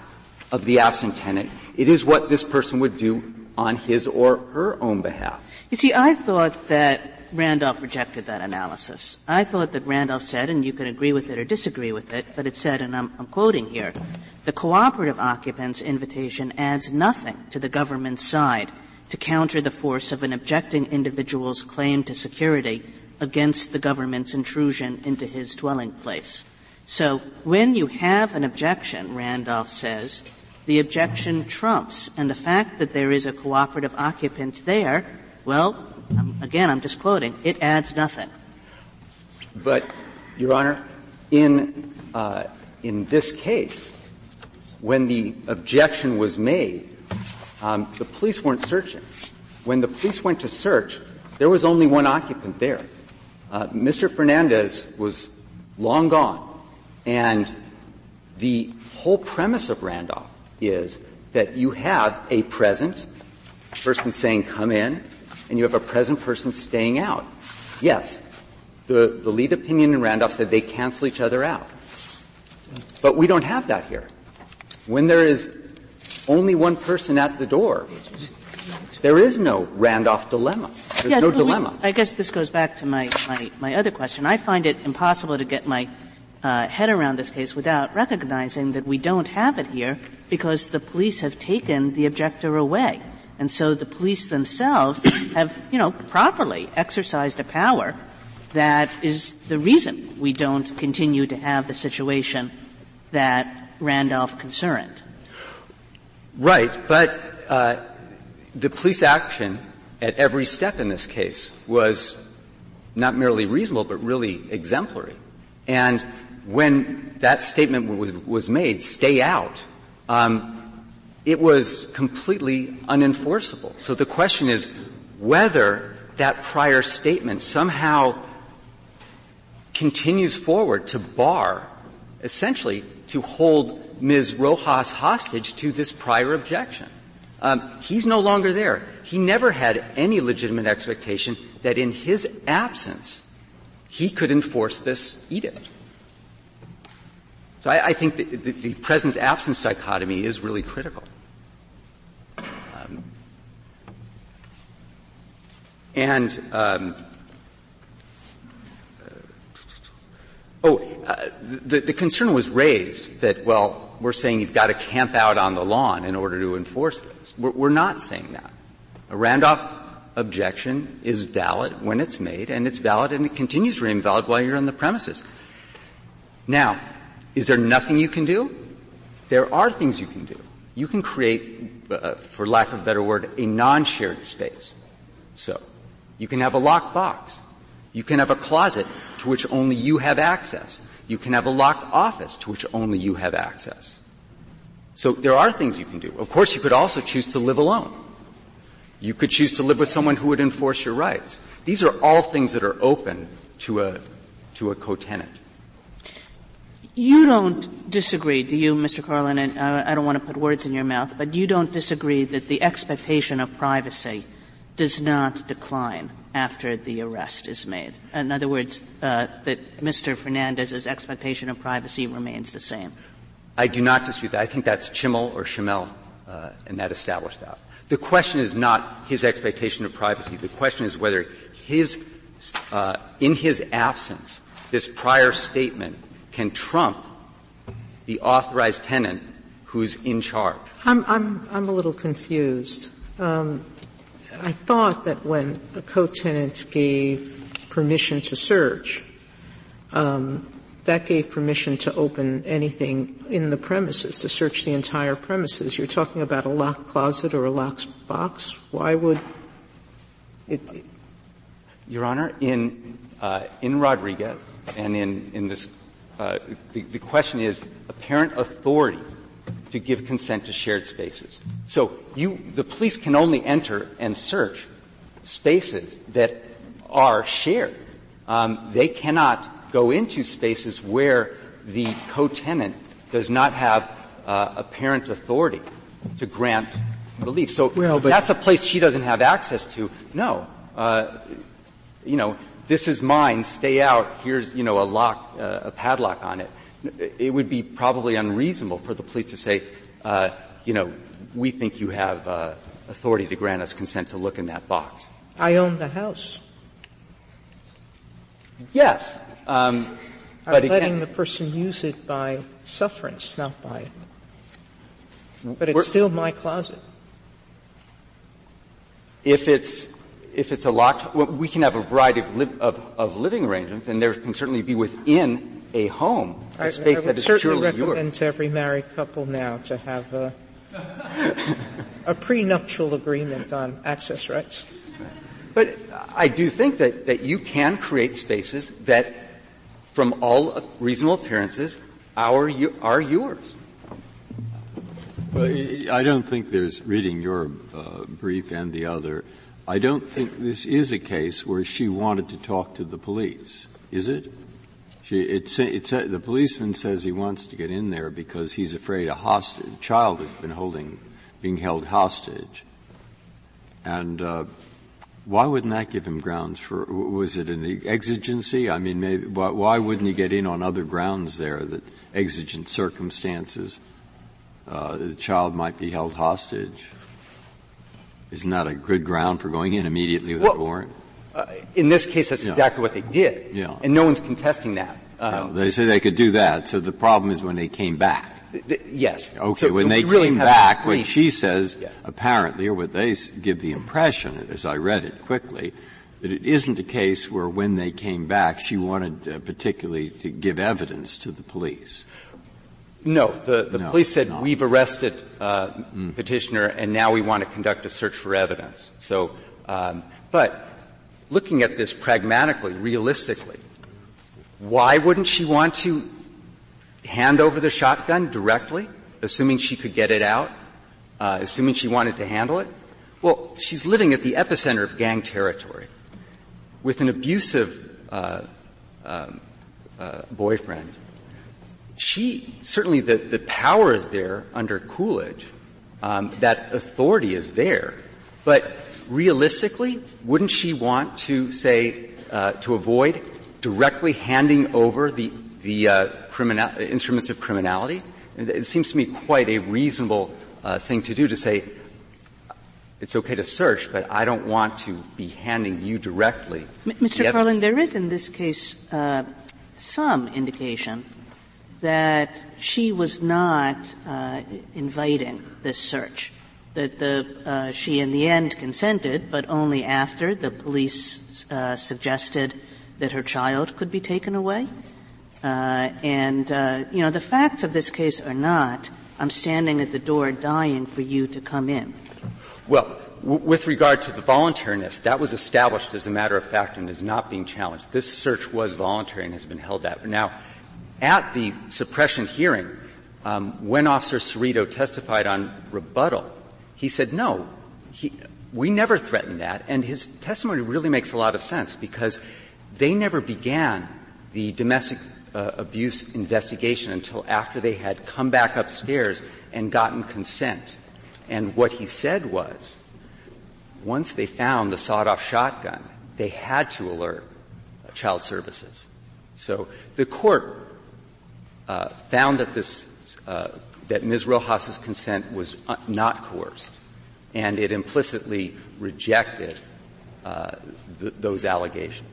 of the absent tenant. It is what this person would do on his or her own behalf. You see, I thought that Randolph rejected that analysis. I thought that Randolph said, and you can agree with it or disagree with it, but it said, and I'm, I'm quoting here, the cooperative occupant's invitation adds nothing to the government's side to counter the force of an objecting individual's claim to security against the government's intrusion into his dwelling place. So when you have an objection, Randolph says, the objection trumps, and the fact that there is a cooperative occupant there, well, again, I'm just quoting, it adds nothing. But, Your Honor, in, uh, in this case, when the objection was made, um, the police weren't searching. When the police went to search, there was only one occupant there. Uh, Mr. Fernandez was long gone, and the whole premise of Randolph is that you have a present person saying come in, and you have a present person staying out. Yes, the, the lead opinion in Randolph said they cancel each other out. But we don't have that here. When there is only one person at the door, there is no Randolph dilemma. There's yes, no dilemma. We, I guess this goes back to my, my, my other question. I find it impossible to get my uh, head around this case without recognizing that we don't have it here because the police have taken the objector away. And so the police themselves [coughs] have, you know, properly exercised a power that is the reason we don't continue to have the situation that Randolph concerned. Right, but uh, the police action at every step in this case was not merely reasonable, but really exemplary. And when that statement was, was made, stay out, um, it was completely unenforceable. So the question is whether that prior statement somehow continues forward to bar, essentially, to hold Ms. Rojas hostage to this prior objection. Um, he's no longer there. He never had any legitimate expectation that in his absence he could enforce this edict. So I, I think the, the, the presence-absence dichotomy is really critical. Um, and um, oh, uh, the, the concern was raised that well, we're saying you've got to camp out on the lawn in order to enforce this. We're, we're not saying that. A Randolph objection is valid when it's made, and it's valid and it continues to remain valid while you're on the premises. Now, is there nothing you can do? There are things you can do. You can create, uh, for lack of a better word, a non-shared space. So, you can have a locked box. You can have a closet to which only you have access. You can have a locked office to which only you have access. So there are things you can do. Of course, you could also choose to live alone. You could choose to live with someone who would enforce your rights. These are all things that are open to a, to a co-tenant. You don't disagree, do you, Mr. Karlin? And uh, I don't want to put words in your mouth, but you don't disagree that the expectation of privacy does not decline after the arrest is made. In other words, uh, that Mr. Fernandez's expectation of privacy remains the same. I do not dispute that. I think that's Chimmel or Schimmel, uh, and that established that. The question is not his expectation of privacy. The question is whether his, uh, in his absence, this prior statement can trump the authorized tenant who's in charge. I'm, I'm, I'm a little confused. Um, I thought that when a co-tenant gave permission to search, um, that gave permission to open anything in the premises, to search the entire premises. You're talking about a locked closet or a locked box. Why would it? Your Honor, in uh, in Rodriguez and in in this, uh, the, the question is apparent authority to give consent to shared spaces. So you, the police can only enter and search spaces that are shared. Um, they cannot go into spaces where the co-tenant does not have uh, apparent authority to grant relief. So well, that's a place she doesn't have access to. No, uh, you know, this is mine. Stay out. Here's you know a lock, uh, a padlock on it it would be probably unreasonable for the police to say, uh, you know, we think you have uh, authority to grant us consent to look in that box. I own the house. Yes. Um, I'm but letting again, the person use it by sufferance, not by. But it's still my closet. If it's if it's a locked, well, we can have a variety of, li- of, of living arrangements, and there can certainly be within a home, a I, space I that is certainly recommend to every married couple now to have a, a prenuptial agreement on access rights. But I do think that, that you can create spaces that, from all reasonable appearances, are, are yours. Well, I don't think there's, reading your uh, brief and the other, I don't think this is a case where she wanted to talk to the police, is it? She, it, it, the policeman says he wants to get in there because he's afraid a hostage, a child has been holding, being held hostage. And, uh, why wouldn't that give him grounds for, was it an exigency? I mean, maybe, why, why wouldn't he get in on other grounds there that exigent circumstances, uh, the child might be held hostage? Isn't that a good ground for going in immediately with well, a warrant? Uh, in this case, that's exactly what they did. Yeah. And no one's contesting that. Um, they say they could do that. So the problem is when they came back. th- yes. Okay, So when they really came back, what she says, Yeah. apparently, or what they give the impression, as I read it quickly, that it isn't a case where when they came back, she wanted uh, particularly to give evidence to the police. No, the, the No, police said no. we've arrested uh, petitioner, and now we want to conduct a search for evidence. So, um, but looking at this pragmatically, realistically, why wouldn't she want to hand over the shotgun directly, assuming she could get it out, uh, assuming she wanted to handle it? Well, she's living at the epicenter of gang territory with an abusive uh, um, uh, boyfriend she certainly the, the power is there under Coolidge. Um, that authority is there, but realistically, wouldn't she want to say uh, to avoid directly handing over the the uh, criminal, instruments of criminality? It seems to me quite a reasonable uh, thing to do to say it's okay to search, but I don't want to be handing you directly. M- Mr. Yep. Karlin, there is in this case uh, some indication that she was not uh, inviting this search. That the uh, she in the end consented, but only after the police uh, suggested that her child could be taken away. Uh, and uh, you know the facts of this case are not. I'm standing at the door dying for you to come in. Well, with regard to the voluntariness, that was established as a matter of fact and is not being challenged. This search was voluntary and has been held that. Now, at the suppression hearing, um, when Officer Cerrito testified on rebuttal, he said, no, he, we never threatened that, and his testimony really makes a lot of sense because they never began the domestic uh, abuse investigation until after they had come back upstairs and gotten consent. And what he said was, once they found the sawed-off shotgun, they had to alert uh, child services. So the court uh, found that this uh, that Ms. Rojas's consent was uh, not coerced, and it implicitly rejected uh, th- those allegations.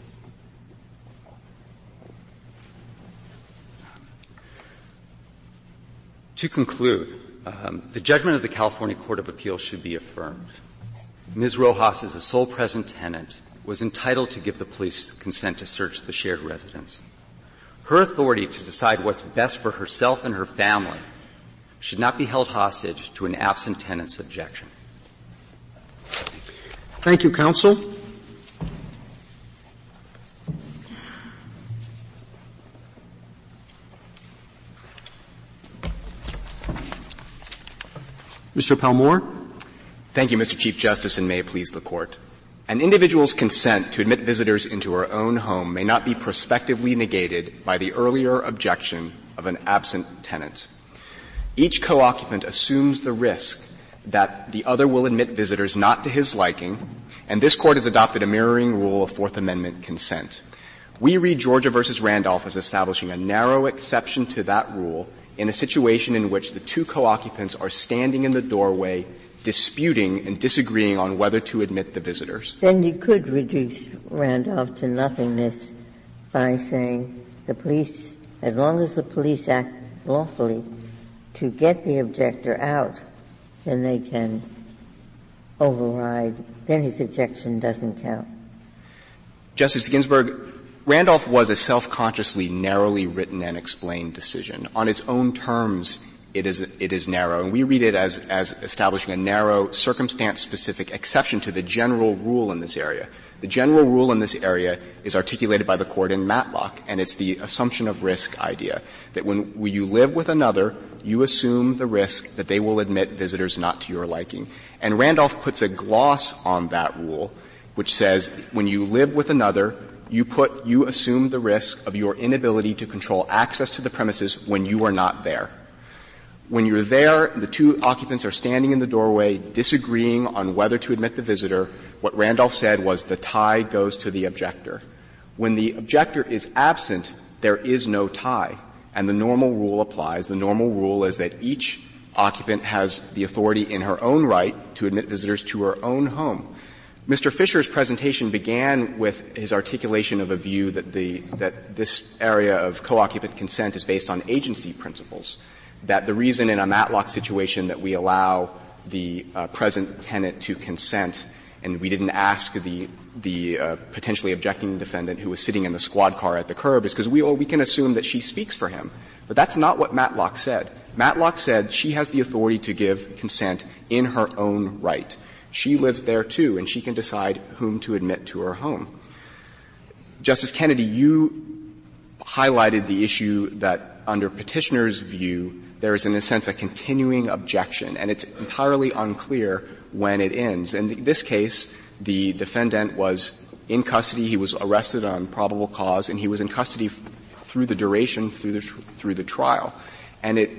To conclude, um, the judgment of the California Court of Appeals should be affirmed. Ms. Rojas, as a sole present tenant, was entitled to give the police consent to search the shared residence. Her authority to decide what's best for herself and her family should not be held hostage to an absent tenant's objection. Thank you, counsel. Mr. Palmore? Thank you, Mr. Chief Justice, and may it please the Court. An individual's consent to admit visitors into her own home may not be prospectively negated by the earlier objection of an absent tenant. Each co-occupant assumes the risk that the other will admit visitors not to his liking, and this Court has adopted a mirroring rule of Fourth Amendment consent. We read Georgia versus Randolph as establishing a narrow exception to that rule in a situation in which the two co-occupants are standing in the doorway disputing and disagreeing on whether to admit the visitors. Then you could reduce Randolph to nothingness by saying the police, as long as the police act lawfully to get the objector out, then they can override, then his objection doesn't count. Justice Ginsburg, Randolph was a self-consciously narrowly written and explained decision. On its own terms, it is, it is narrow, and we read it as, as establishing a narrow, circumstance-specific exception to the general rule in this area. The general rule in this area is articulated by the court in Matlock, and it's the assumption of risk idea. That when, you live with another, you assume the risk that they will admit visitors not to your liking. And Randolph puts a gloss on that rule, which says when you live with another, you put, you assume the risk of your inability to control access to the premises when you are not there. When you're there, the two occupants are standing in the doorway disagreeing on whether to admit the visitor. What Randolph said was the tie goes to the objector. When the objector is absent, there is no tie. And the normal rule applies. The normal rule is that each occupant has the authority in her own right to admit visitors to her own home. Mr. Fisher's presentation began with his articulation of a view that the, that this area of co-occupant consent is based on agency principles. That the reason in a Matlock situation that we allow the uh, present tenant to consent and we didn't ask the the uh, potentially objecting defendant who was sitting in the squad car at the curb is because we, oh, we can assume that she speaks for him. But that's not what Matlock said. Matlock said she has the authority to give consent in her own right. She lives there too, and she can decide whom to admit to her home. Justice Kennedy, you highlighted the issue that under petitioner's view, there is in a sense a continuing objection, and it's entirely unclear when it ends. In this case, the defendant was in custody, he was arrested on probable cause, and he was in custody f- through the duration, through the, tr- through the trial. And it,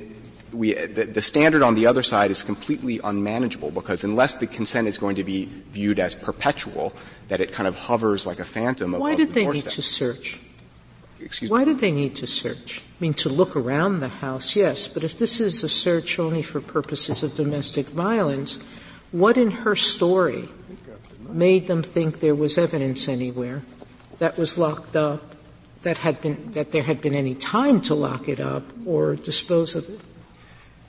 we, the, the, standard on the other side is completely unmanageable because unless the consent is going to be viewed as perpetual, that it kind of hovers like a phantom. Why did the they doorstep. need to search? Excuse Why me. did they need to search? I mean, to look around the house, yes, but if this is a search only for purposes of domestic violence, what in her story made them think there was evidence anywhere that was locked up, that had been, that there had been any time to lock it up or dispose of it?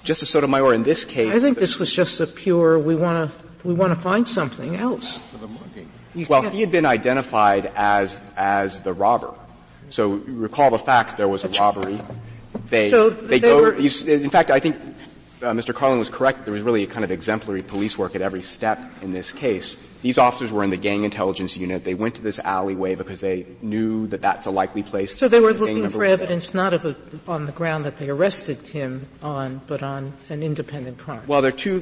Justice Sotomayor, in this case, I think this was just a pure, we want to, we want to find something else. You well, he had been identified as, as the robber. So recall the facts, there was a robbery. They, so they, they go, were, in fact, I think uh, Mr. Karlin was correct. There was really a kind of exemplary police work at every step in this case. These officers were in the gang intelligence unit. They went to this alleyway because they knew that that's a likely place. So they were looking for evidence not of a, on the ground that they arrested him on, but on an independent crime. Well, there are two.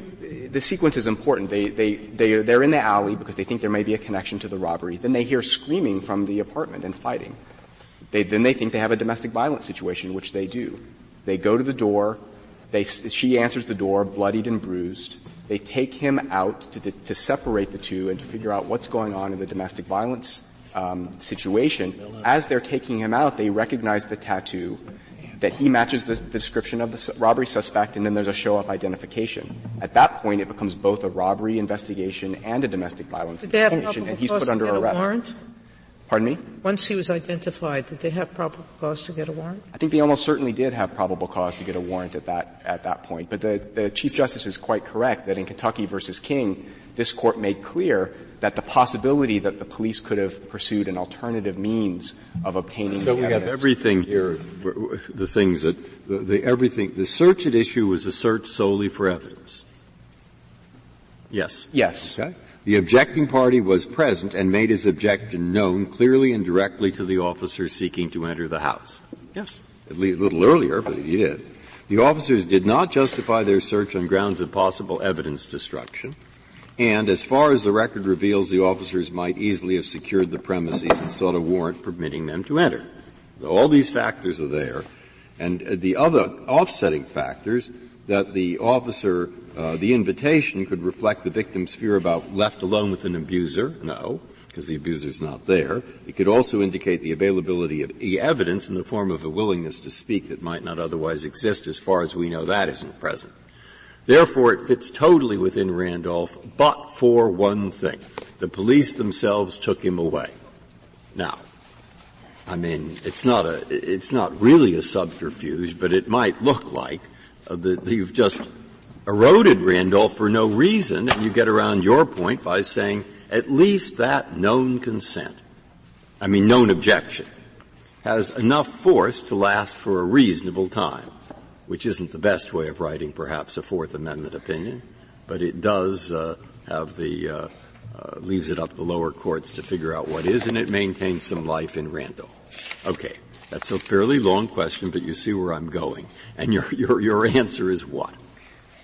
The sequence is important. They they they they're in the alley because they think there may be a connection to the robbery. Then they hear screaming from the apartment and fighting. They, then they think they have a domestic violence situation, which they do. They go to the door. They, she answers the door, bloodied and bruised. They take him out to, to separate the two and to figure out what's going on in the domestic violence um, situation. As they're taking him out, they recognize the tattoo, that he matches the, the, description of the robbery suspect, and then there's a show-up identification. At that point, it becomes both a robbery investigation and a domestic violence investigation, and he's put under arrest. Warrant? Pardon me? Once he was identified, did they have probable cause to get a warrant? I think they almost certainly did have probable cause to get a warrant at that, at that point. But the, the Chief Justice is quite correct that in Kentucky versus King, this court made clear that the possibility that the police could have pursued an alternative means of obtaining so we evidence. have everything here, the things that, the, the everything, the search at issue was a search solely for evidence. Yes. Yes. Okay. The objecting party was present and made his objection known clearly and directly to the officers seeking to enter the house. Yes. At least a little earlier, but he did. The officers did not justify their search on grounds of possible evidence destruction. And as far as the record reveals, the officers might easily have secured the premises and sought a warrant permitting them to enter. So all these factors are there. And the other offsetting factors that the officer uh, the invitation could reflect the victim's fear about left alone with an abuser. No, because the abuser's not there. It could also indicate the availability of evidence in the form of a willingness to speak that might not otherwise exist as far as we know that isn't present. Therefore, it fits totally within Randolph, but for one thing. The police themselves took him away. Now, I mean, it's not a, it's not really a subterfuge, but it might look like uh, that you've just eroded Randolph for no reason, and you get around your point by saying at least that known consent, I mean known objection, has enough force to last for a reasonable time, which isn't the best way of writing perhaps a Fourth Amendment opinion, but it does uh, have the uh, uh, leaves it up to the lower courts to figure out what is, and it maintains some life in Randall. Okay, that's a fairly long question, but you see where I'm going, and your your your answer is what?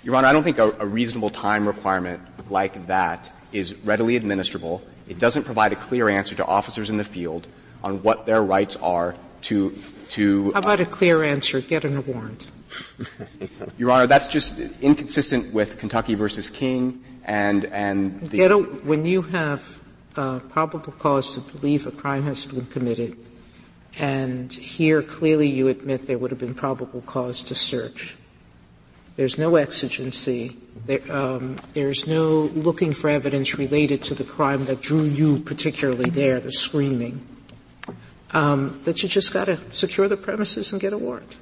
Your Honor, I don't think a, a reasonable time requirement like that is readily administrable. It doesn't provide a clear answer to officers in the field on what their rights are to to. How about uh, a clear answer? Get a warrant. Your Honor, that's just inconsistent with Kentucky versus King and and the. When you have uh, probable cause to believe a crime has been committed, and here clearly you admit there would have been probable cause to search. There's no exigency. There, um, there's no looking for evidence related to the crime that drew you particularly there, the screaming. Um, that you just got to secure the premises and get a warrant.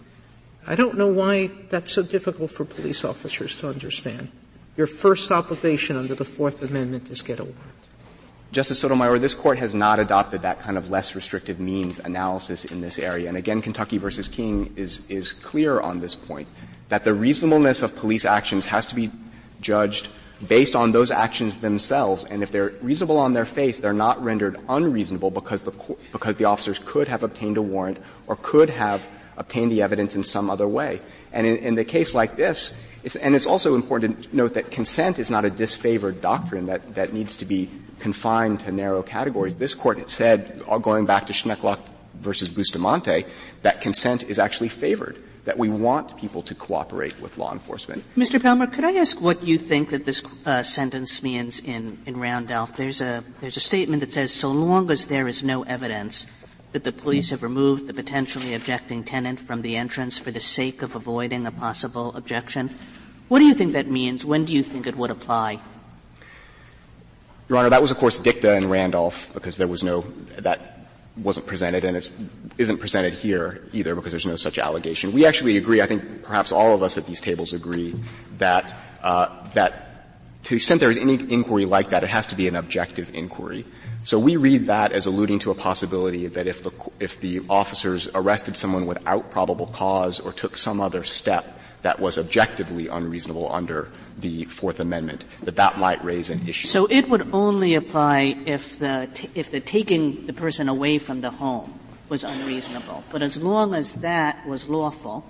I don't know why that's so difficult for police officers to understand. Your first obligation under the Fourth Amendment is get a warrant. Justice Sotomayor, this court has not adopted that kind of less restrictive means analysis in this area. And again, Kentucky versus King is, is clear on this point that the reasonableness of police actions has to be judged based on those actions themselves. And if they're reasonable on their face, they're not rendered unreasonable because the, because the officers could have obtained a warrant or could have obtained the evidence in some other way. And in, in the case like this, it's, and it's also important to note that consent is not a disfavored doctrine that, that needs to be confined to narrow categories. This court said, going back to Schneckloth versus Bustamante, that consent is actually favored that we want people to cooperate with law enforcement. Mr. Palmore, could I ask what you think that this uh, sentence means in, in Randolph? There's a, there's a statement that says, so long as there is no evidence that the police have removed the potentially objecting tenant from the entrance for the sake of avoiding a possible objection. What do you think that means? When do you think it would apply? Your Honor, that was of course dicta in Randolph because there was no, that wasn't presented and it isn't presented here either because there's no such allegation. We actually agree, I think perhaps all of us at these tables agree, that, uh, that to the extent there is any inquiry like that, it has to be an objective inquiry. So we read that as alluding to a possibility that if the, if the officers arrested someone without probable cause or took some other step that was objectively unreasonable under the Fourth Amendment, that that might raise an issue. So it would only apply if the, t- if the taking the person away from the home was unreasonable. But as long as that was lawful,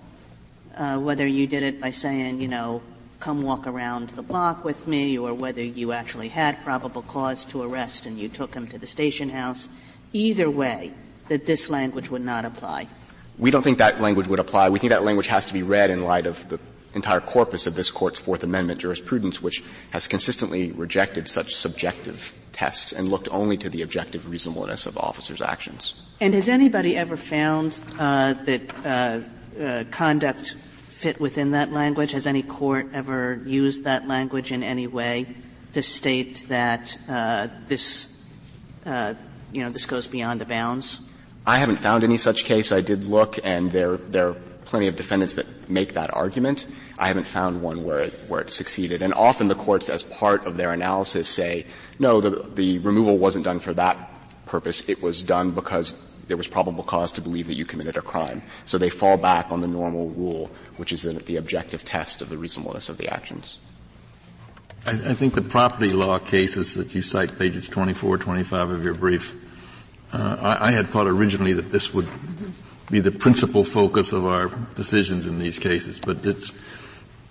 uh, whether you did it by saying, you know, come walk around the block with me, or whether you actually had probable cause to arrest and you took him to the station house, either way, that this language would not apply. We don't think that language would apply. We think that language has to be read in light of the entire corpus of this court's Fourth Amendment jurisprudence, which has consistently rejected such subjective tests and looked only to the objective reasonableness of officers' actions. And has anybody ever found uh, that uh, uh, conduct fit within that language? Has any court ever used that language in any way to state that uh, this, uh, you know, this goes beyond the bounds? I haven't found any such case. I did look, and there there plenty of defendants that make that argument. I haven't found one where it, where it succeeded. And often the courts, as part of their analysis, say, no, the, the removal wasn't done for that purpose. It was done because there was probable cause to believe that you committed a crime. So they fall back on the normal rule, which is the, the objective test of the reasonableness of the actions. I, I, think the property law cases that you cite, pages 24, 25 of your brief, uh, I, I had thought originally that this would be the principal focus of our decisions in these cases, but it's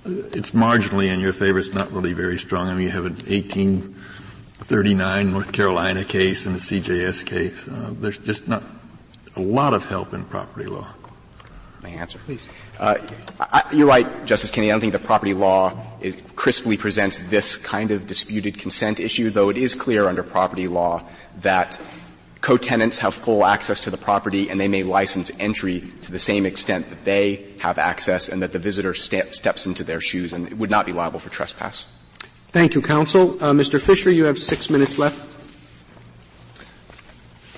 it's marginally in your favor. It's not really very strong. I mean, you have an 1839 North Carolina case and a CJS case. Uh, there's just not a lot of help in property law. May I answer, please? Uh, I, you're right, Justice Kennedy. I don't think the property law is, crisply presents this kind of disputed consent issue, though it is clear under property law that co-tenants have full access to the property and they may license entry to the same extent that they have access and that the visitor ste- steps into their shoes and would not be liable for trespass. Thank you, counsel. Uh, Mr. Fisher, you have six minutes left.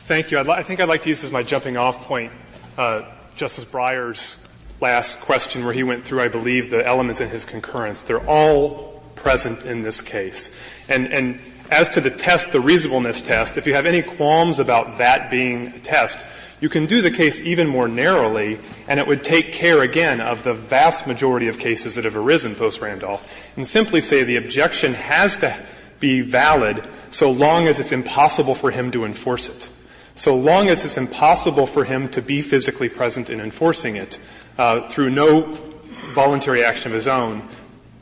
Thank you. Li- i think I'd like to use as my jumping off point uh, Justice Breyer's last question where he went through, I believe, the elements in his concurrence. They're all present in this case. And, and as to the test, the reasonableness test, if you have any qualms about that being a test, you can do the case even more narrowly, and it would take care again of the vast majority of cases that have arisen post-Randolph, and simply say the objection has to be valid so long as it's impossible for him to enforce it. So long as it's impossible for him to be physically present in enforcing it, uh, through no voluntary action of his own,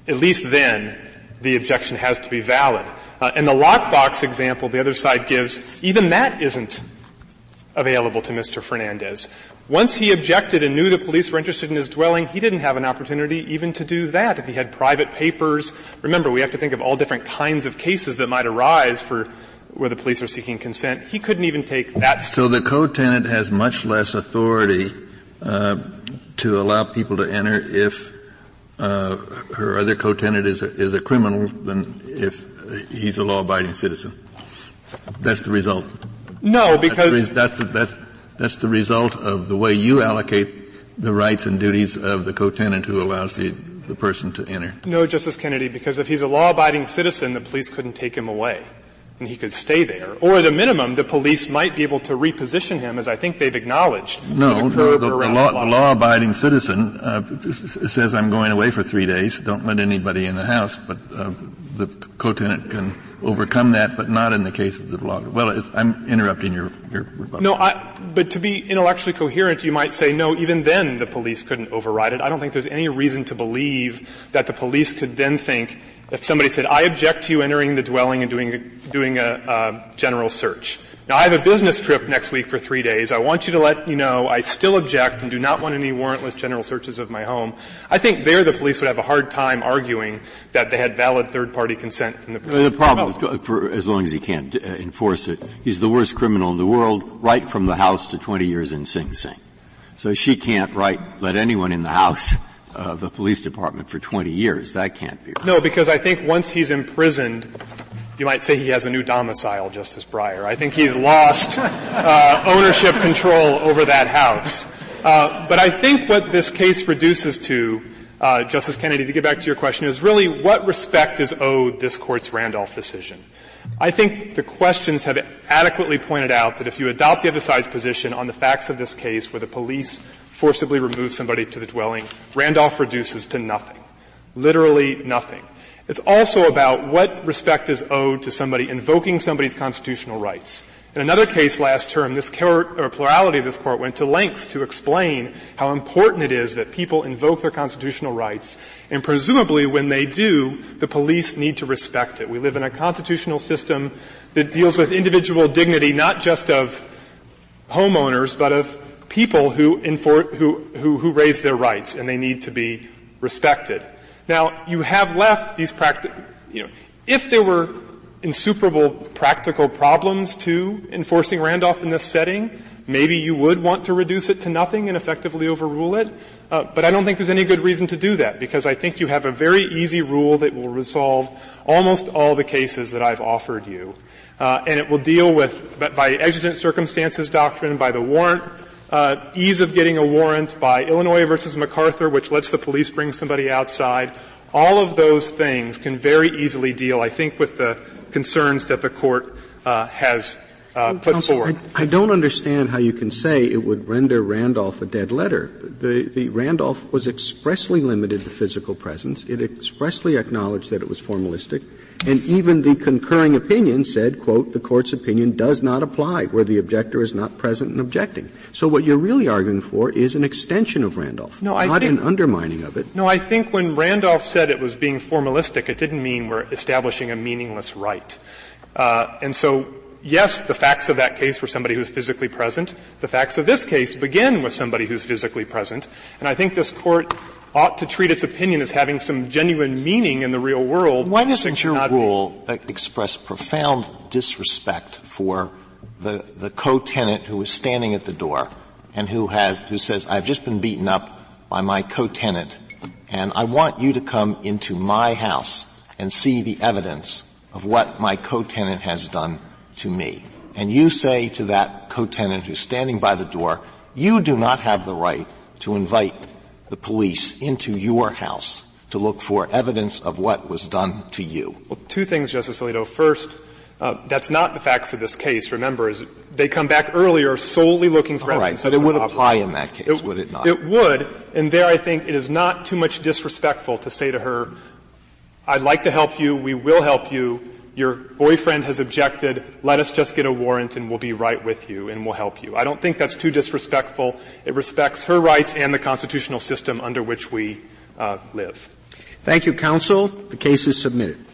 at least then the objection has to be valid. Uh, and the lockbox example the other side gives, even that isn't available to Mr. Fernandez. Once he objected and knew the police were interested in his dwelling, he didn't have an opportunity even to do that if he had private papers. Remember, we have to think of all different kinds of cases that might arise for where the police are seeking consent. He couldn't even take that. So the co-tenant has much less authority uh, to allow people to enter if uh, her other co-tenant is a, is a criminal than if he's a law-abiding citizen. That's the result. No, because that's the, that's, that's, that's the result of the way you allocate the rights and duties of the co-tenant who allows the, the person to enter? No, Justice Kennedy, because if he's a law-abiding citizen, the police couldn't take him away and he could stay there. Or at a minimum, the police might be able to reposition him, as I think they've acknowledged. No, no the, the, law, the, law, abiding citizen uh, says, I'm going away for three days. Don't let anybody in the house, but uh, the co-tenant can overcome that, but not in the case of the law. Well, I'm interrupting your, your rebuttal. No, I, but to be intellectually coherent, you might say, no, even then the police couldn't override it. I don't think there's any reason to believe that the police could then think, if somebody said, I object to you entering the dwelling and doing, a, doing a, a general search. Now I have a business trip next week for three days. I want you to let you know I still object and do not want any warrantless general searches of my home. I think there the police would have a hard time arguing that they had valid third party consent from the The problem, for as long as he can't uh, enforce it, he's the worst criminal in the world, right from the house to 20 years in Sing Sing. So she can't write, let anyone in the house of the police department for 20 years. That can't be right. No, because I think once he's imprisoned, you might say he has a new domicile, Justice Breyer. I think he's lost uh, ownership control over that house. Uh, but I think what this case reduces to, uh, Justice Kennedy, to get back to your question, is really what respect is owed this court's Randolph decision. I think the questions have adequately pointed out that if you adopt the other side's position on the facts of this case where the police forcibly remove somebody to the dwelling, Randolph reduces to nothing. Literally nothing. It's also about what respect is owed to somebody invoking somebody's constitutional rights. In another case last term, this court, or plurality of this court went to lengths to explain how important it is that people invoke their constitutional rights, and presumably when they do, the police need to respect it. We live in a constitutional system that deals with individual dignity, not just of homeowners, but of people who, infor- who, who, who raise their rights and they need to be respected. Now, you have left these practical, you know, if there were insuperable practical problems to enforcing Randolph in this setting, maybe you would want to reduce it to nothing and effectively overrule it. Uh, but I don't think there's any good reason to do that because I think you have a very easy rule that will resolve almost all the cases that I've offered you. Uh, and it will deal with, by exigent circumstances doctrine, by the warrant uh, ease of getting a warrant by Illinois versus McArthur, which lets the police bring somebody outside. All of those things can very easily deal, I think, with the concerns that the court uh, has uh, put Counsel, forward. I, I, don't understand how you can say it would render Randolph a dead letter. The, the Randolph was expressly limited to physical presence. It expressly acknowledged that it was formalistic. And even the concurring opinion said, quote, the court's opinion does not apply where the objector is not present and objecting. So what you're really arguing for is an extension of Randolph, no, not think, an undermining of it. No, I think when Randolph said it was being formalistic, it didn't mean we're establishing a meaningless right. Uh, and so yes, the facts of that case were somebody who's physically present. The facts of this case begin with somebody who's physically present. And I think this court ought to treat its opinion as having some genuine meaning in the real world. Why doesn't your rule express profound disrespect for the, the co-tenant who is standing at the door and who has, who says, I've just been beaten up by my co-tenant and I want you to come into my house and see the evidence of what my co-tenant has done to me. And you say to that co-tenant who's standing by the door, you do not have the right to invite the police into your house to look for evidence of what was done to you? Well, two things, Justice Alito. First, uh, that's not the facts of this case. Remember, is they come back earlier solely looking for All evidence. Right, but it would apply in that case, it, would it not? It would, and there I think it is not too much disrespectful to say to her, "I'd like to help you. We will help you. Your boyfriend has objected. Let us just get a warrant and we'll be right with you and we'll help you. I don't think that's too disrespectful. It respects her rights and the constitutional system under which we uh, live. Thank you, counsel. The case is submitted.